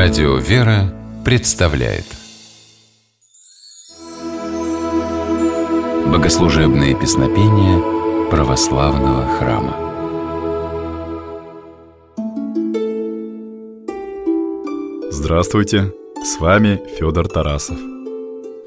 Радио «Вера» представляет Богослужебные песнопения православного храма Здравствуйте, с вами Федор Тарасов.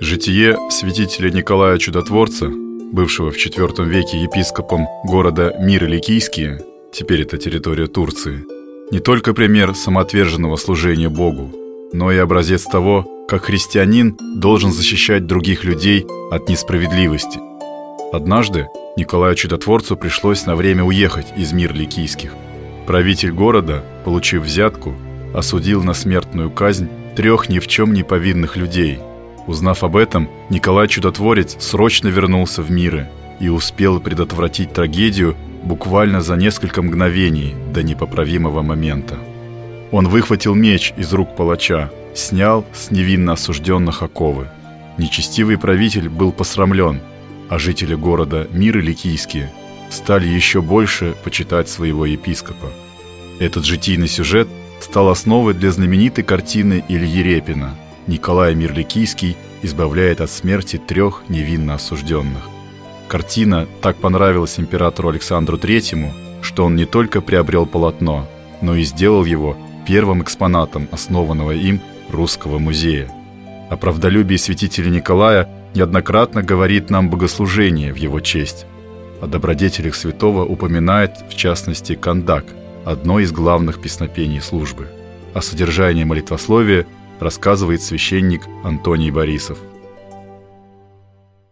Житие святителя Николая Чудотворца, бывшего в IV веке епископом города Мир-Ликийские, теперь это территория Турции – не только пример самоотверженного служения Богу, но и образец того, как христианин должен защищать других людей от несправедливости. Однажды Николаю Чудотворцу пришлось на время уехать из мир ликийских. Правитель города, получив взятку, осудил на смертную казнь трех ни в чем не повинных людей. Узнав об этом, Николай Чудотворец срочно вернулся в миры и успел предотвратить трагедию, буквально за несколько мгновений до непоправимого момента. Он выхватил меч из рук палача, снял с невинно осужденных оковы. Нечестивый правитель был посрамлен, а жители города Миры Ликийские стали еще больше почитать своего епископа. Этот житийный сюжет стал основой для знаменитой картины Ильи Репина «Николай Мирликийский избавляет от смерти трех невинно осужденных». Картина так понравилась императору Александру Третьему, что он не только приобрел полотно, но и сделал его первым экспонатом основанного им Русского музея. О правдолюбии святителя Николая неоднократно говорит нам богослужение в его честь. О добродетелях святого упоминает, в частности, Кандак, одно из главных песнопений службы. О содержании молитвословия рассказывает священник Антоний Борисов.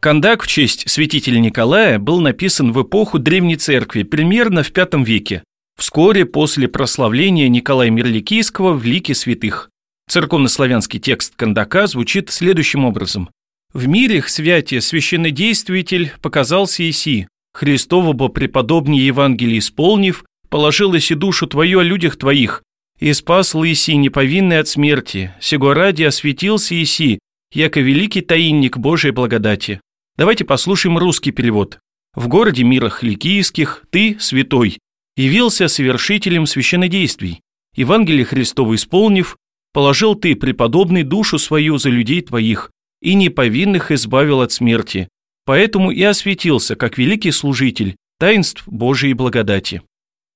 Кандак в честь святителя Николая был написан в эпоху Древней Церкви, примерно в V веке, вскоре после прославления Николая Мирликийского в лике святых. Церковнославянский текст Кандака звучит следующим образом. «В мире святие священнодействитель показался Иси, Христово бы преподобнее Евангелие исполнив, положил Иси душу твою о людях твоих, и спас Иси неповинный от смерти, сего ради осветился Иси, яко великий таинник Божией благодати. Давайте послушаем русский перевод. В городе мирах ликийских ты, святой, явился совершителем священнодействий. Евангелие Христово исполнив, положил ты, преподобный, душу свою за людей твоих, и неповинных избавил от смерти. Поэтому и осветился, как великий служитель, таинств Божией благодати.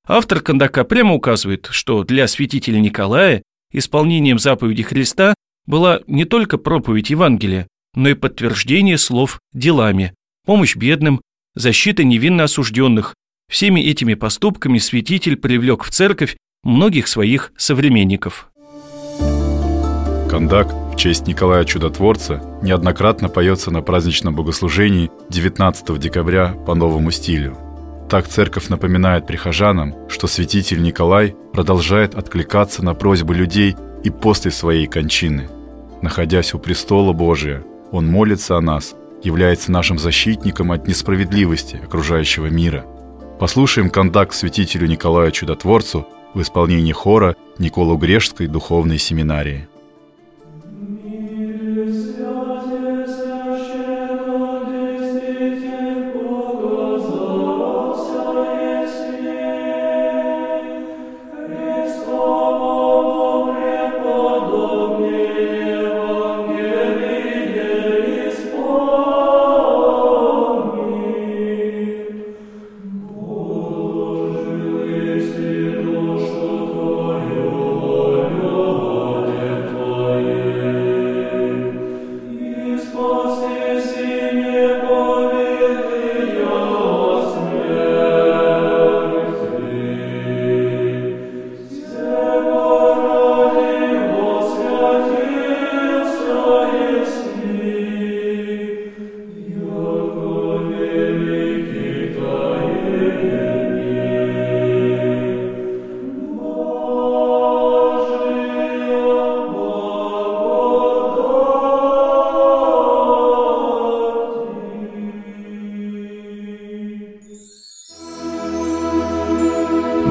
Автор Кандака прямо указывает, что для святителя Николая исполнением заповеди Христа была не только проповедь Евангелия, но и подтверждение слов делами, помощь бедным, защита невинно осужденных. Всеми этими поступками святитель привлек в церковь многих своих современников. Кандак в честь Николая Чудотворца неоднократно поется на праздничном богослужении 19 декабря по новому стилю. Так церковь напоминает прихожанам, что святитель Николай продолжает откликаться на просьбы людей и после своей кончины. Находясь у престола Божия, он молится о нас, является нашим защитником от несправедливости окружающего мира. Послушаем кондакт святителю Николаю Чудотворцу в исполнении хора Николу Грешской духовной семинарии.